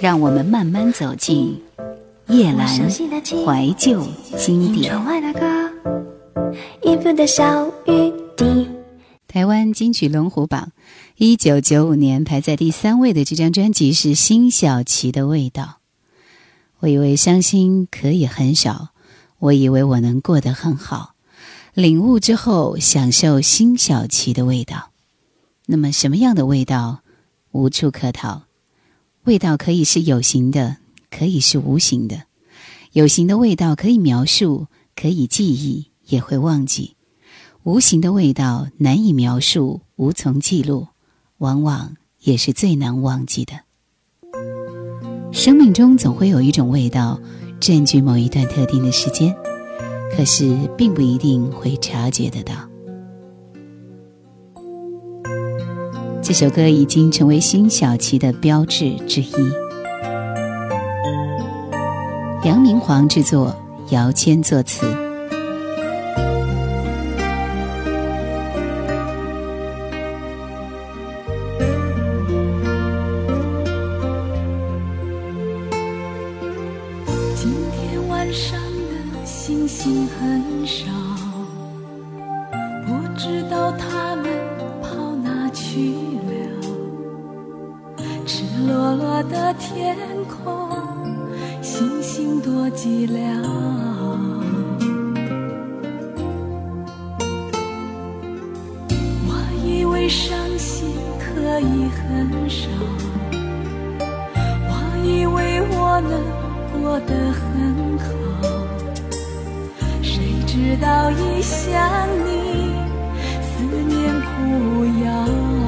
让我们慢慢走进叶阑怀旧经典。台湾金曲龙虎榜，一九九五年排在第三位的这张专辑是辛晓琪的味道。我以为伤心可以很少，我以为我能过得很好。领悟之后，享受辛晓琪的味道。那么，什么样的味道？无处可逃。味道可以是有形的，可以是无形的。有形的味道可以描述，可以记忆，也会忘记。无形的味道难以描述，无从记录，往往也是最难忘记的。生命中总会有一种味道占据某一段特定的时间，可是并不一定会察觉得到。这首歌已经成为辛晓琪的标志之一。杨明煌制作，姚谦作词。直到一想你，思念苦药。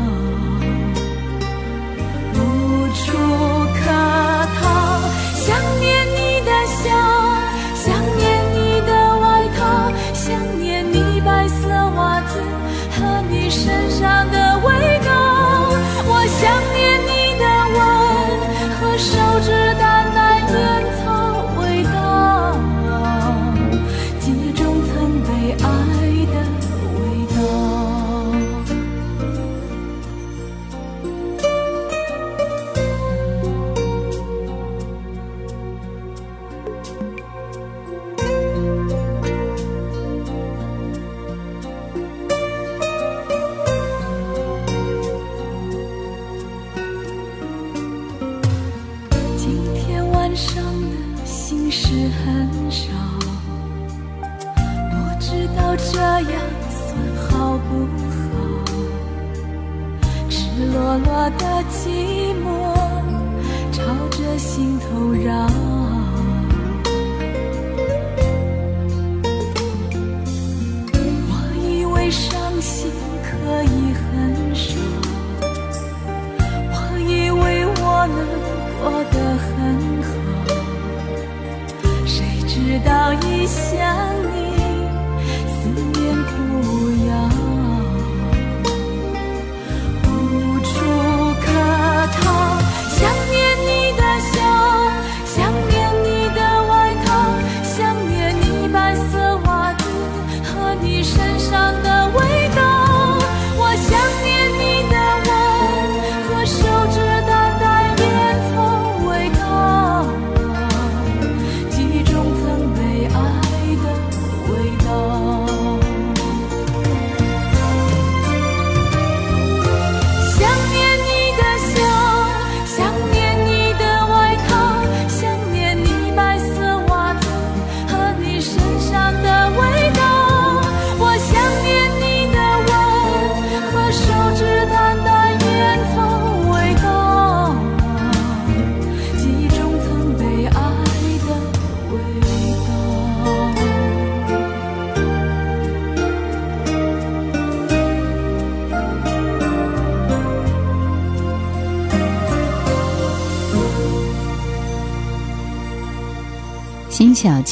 今天晚上的心事很少不知道这样算好不好赤裸裸的寂寞朝着心头绕。我以为伤心可以很少我以为我能过得很好谁知道一想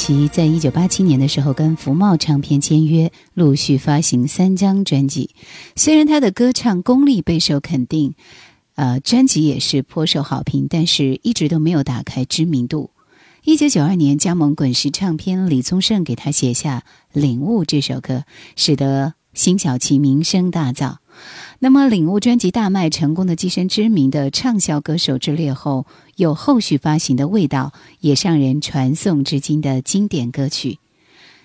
琪在一九八七年的时候跟福茂唱片签约，陆续发行三张专辑。虽然他的歌唱功力备受肯定，呃，专辑也是颇受好评，但是一直都没有打开知名度。一九九二年加盟滚石唱片，李宗盛给他写下《领悟》这首歌，使得辛晓琪名声大噪。那么，领悟专辑大卖成功的跻身知名的畅销歌手之列后，有后续发行的《味道》，也让人传颂至今的经典歌曲。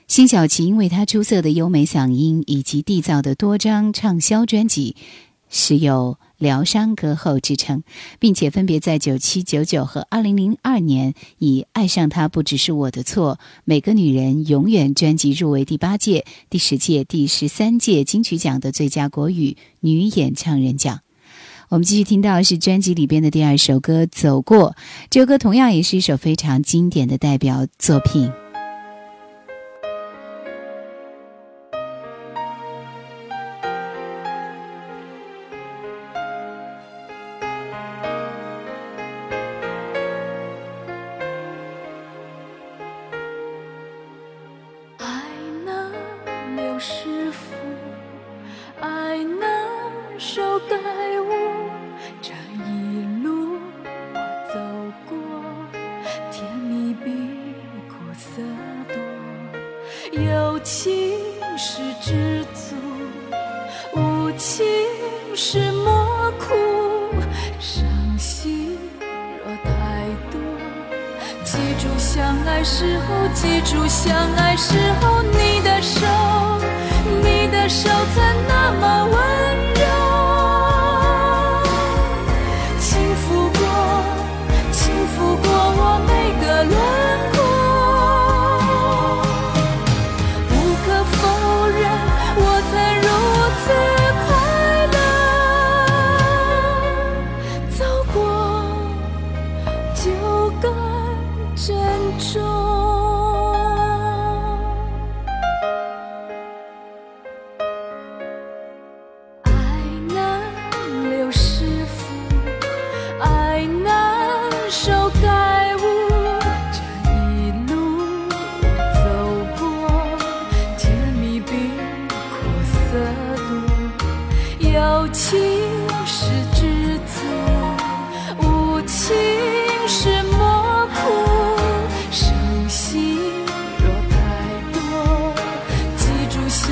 辛晓琪因为她出色的优美嗓音以及缔造的多张畅销专辑，是有。疗伤歌后之称，并且分别在九七、九九和二零零二年以《爱上他不只是我的错》《每个女人永远》专辑入围第八届、第十届、第十三届金曲奖的最佳国语女演唱人奖。我们继续听到是专辑里边的第二首歌《走过》，这首歌同样也是一首非常经典的代表作品。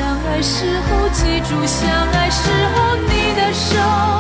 相爱时候记住相爱时候你的手。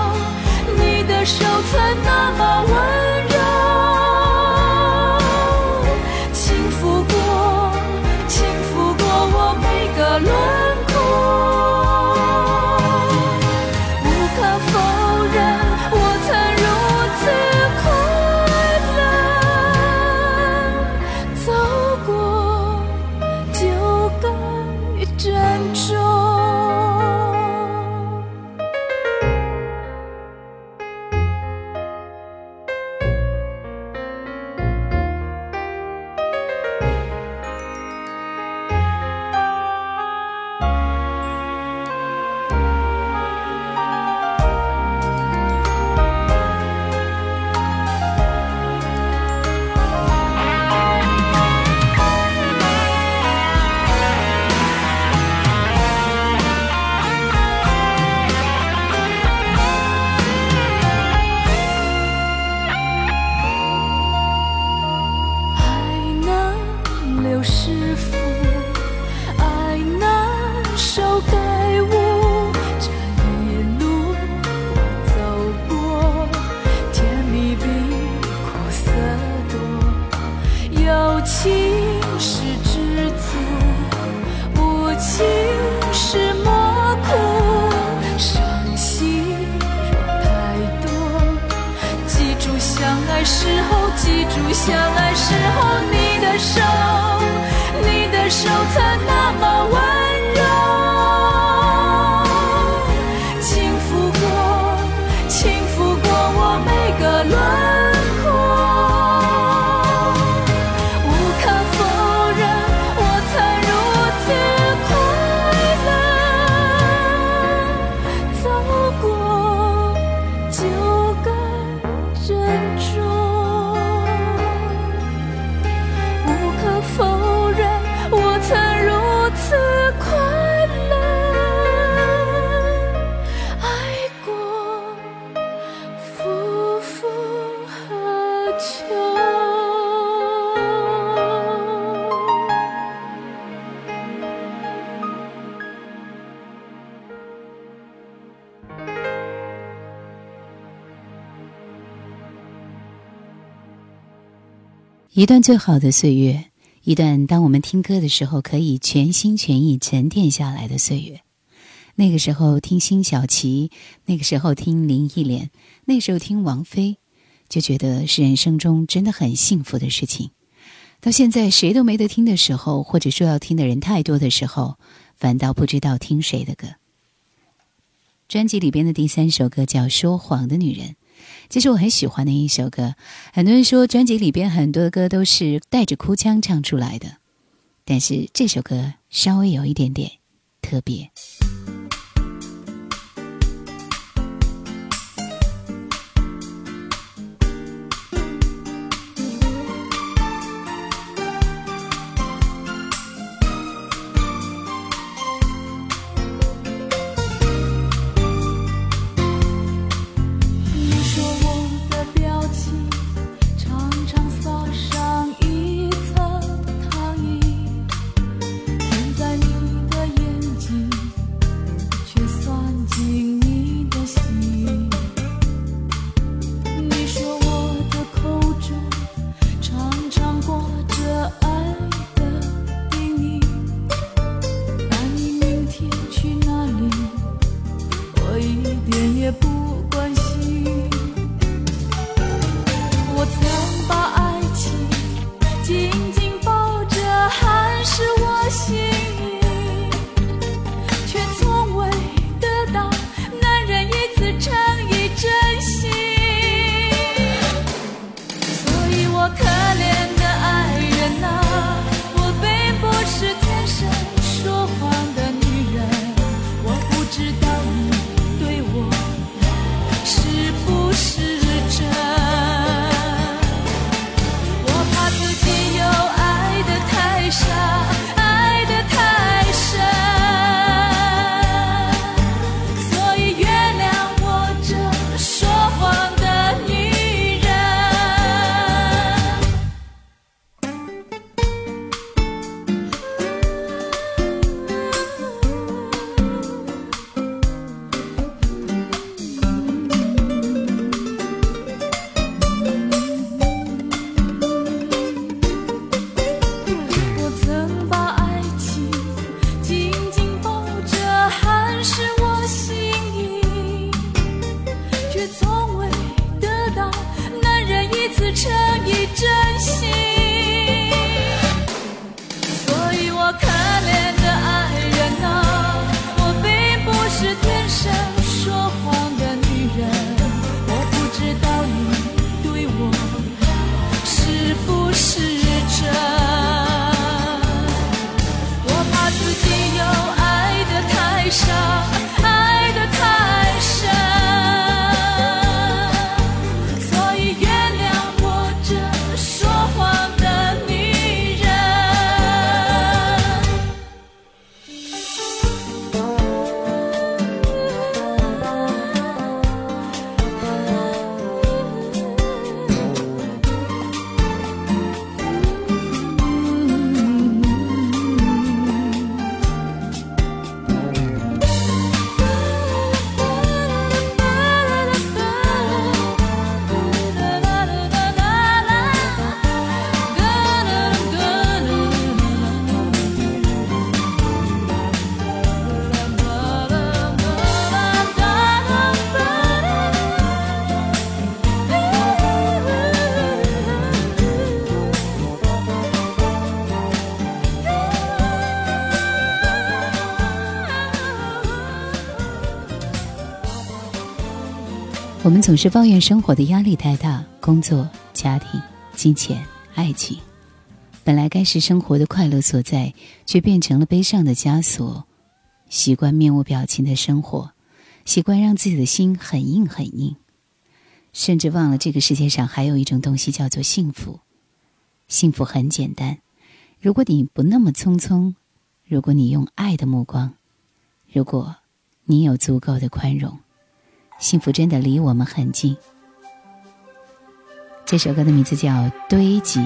一段最好的岁月，一段当我们听歌的时候可以全心全意沉淀下来的岁月。那个时候听辛晓琪，那个时候听林忆莲，那时候听王菲，就觉得是人生中真的很幸福的事情。到现在谁都没得听的时候，或者说要听的人太多的时候，反倒不知道听谁的歌。专辑里边的第三首歌叫《说谎的女人》，这是我很喜欢的一首歌。很多人说专辑里边很多的歌都是带着哭腔唱出来的，但是这首歌稍微有一点点特别。我们总是抱怨生活的压力太大，工作、家庭、金钱、爱情，本来该是生活的快乐所在，却变成了悲伤的枷锁。习惯面无表情的生活，习惯让自己的心很硬很硬，甚至忘了这个世界上还有一种东西叫做幸福。幸福很简单，如果你不那么匆匆，如果你用爱的目光，如果你有足够的宽容。幸福真的离我们很近。这首歌的名字叫《堆积》。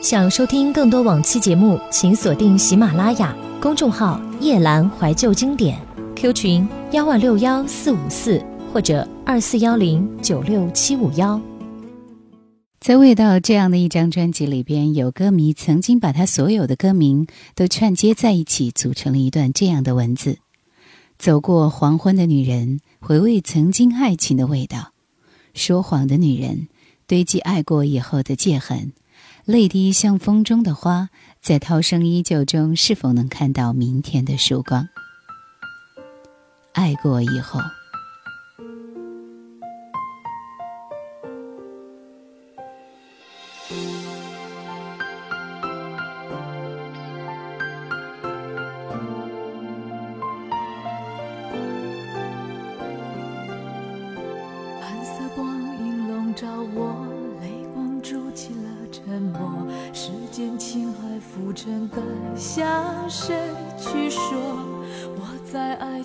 想收听更多往期节目，请锁定喜马拉雅公众号“夜阑怀旧经典 ”，Q 群幺二六幺四五四或者二四幺零九六七五幺。在《味道》这样的一张专辑里边，有歌迷曾经把他所有的歌名都串接在一起，组成了一段这样的文字：走过黄昏的女人，回味曾经爱情的味道；说谎的女人，堆积爱过以后的戒痕。泪滴像风中的花，在涛声依旧中，是否能看到明天的曙光？爱过以后。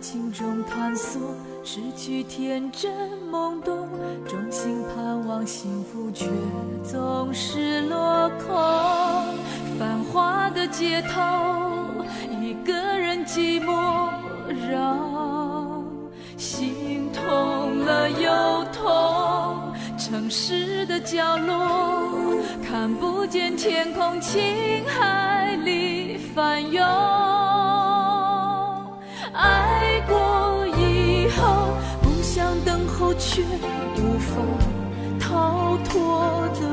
心中探索，失去天真懵懂，衷心盼望幸福却总是落空。繁华的街头，一个人寂寞让，心痛了又痛。城市的角落，看不见天空，情海里翻涌。后，却无法逃脱的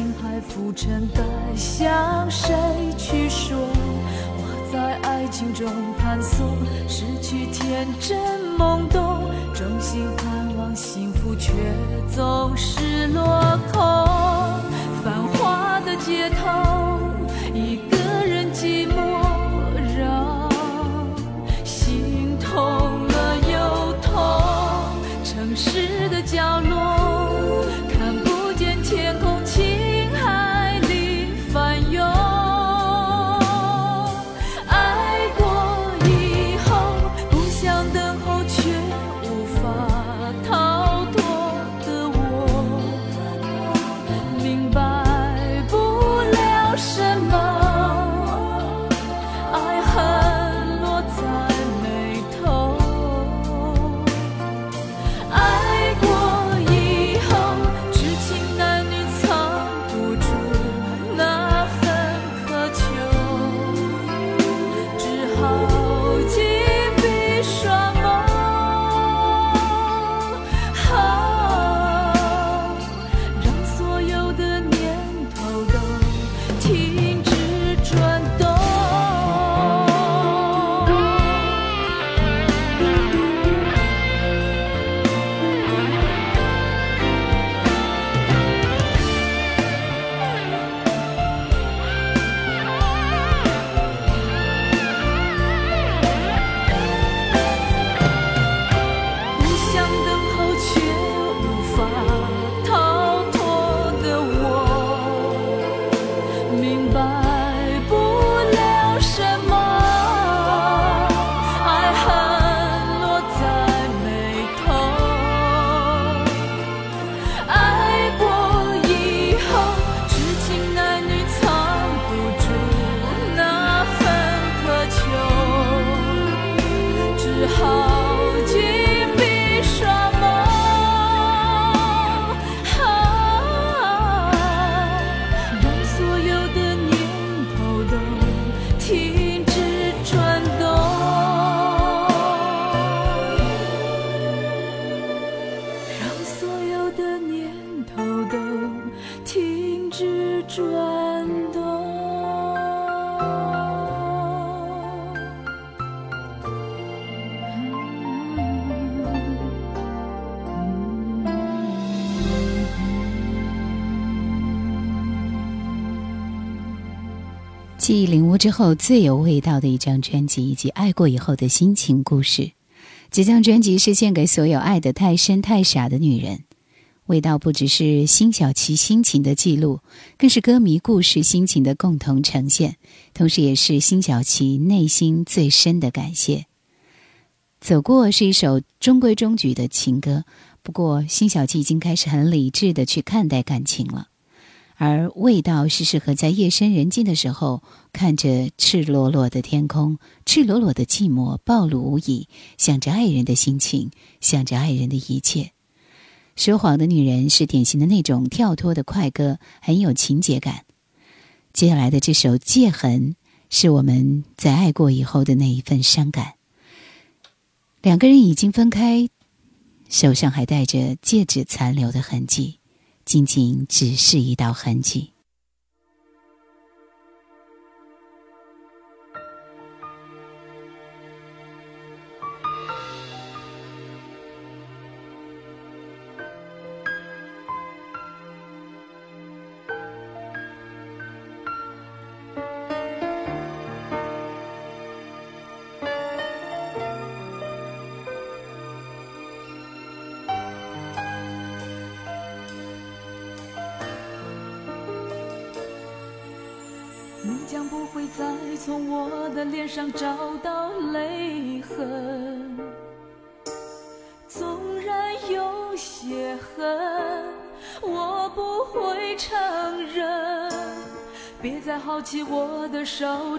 心海浮沉，该向谁去说？我在爱情中探索，失去天真懵懂，衷心盼望幸福，却总是落空。繁华的街头，记忆领悟之后最有味道的一张专辑，以及爱过以后的心情故事。这张专辑是献给所有爱得太深太傻的女人。味道不只是辛晓琪心情的记录，更是歌迷故事心情的共同呈现，同时也是辛晓琪内心最深的感谢。走过是一首中规中矩的情歌，不过辛晓琪已经开始很理智的去看待感情了。而味道是适合在夜深人静的时候，看着赤裸裸的天空，赤裸裸的寂寞暴露无遗，想着爱人的心情，想着爱人的一切。说谎的女人是典型的那种跳脱的快歌，很有情节感。接下来的这首《戒痕》，是我们在爱过以后的那一份伤感。两个人已经分开，手上还带着戒指残留的痕迹。仅仅只是一道痕迹。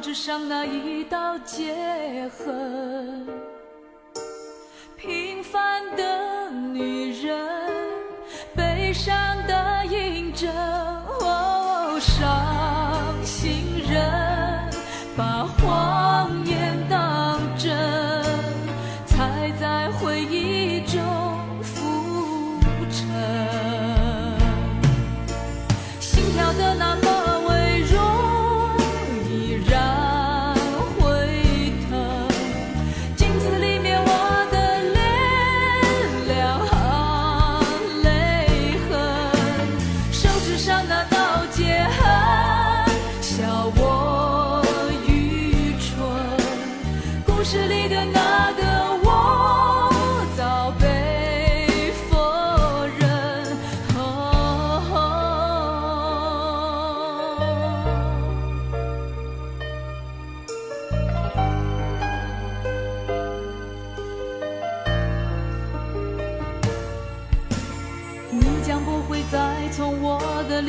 之上那一道界痕。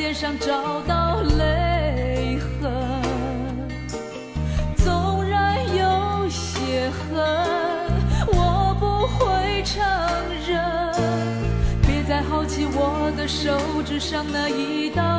脸上找到泪痕纵然有些恨我不会承认别再好奇我的手指上那一道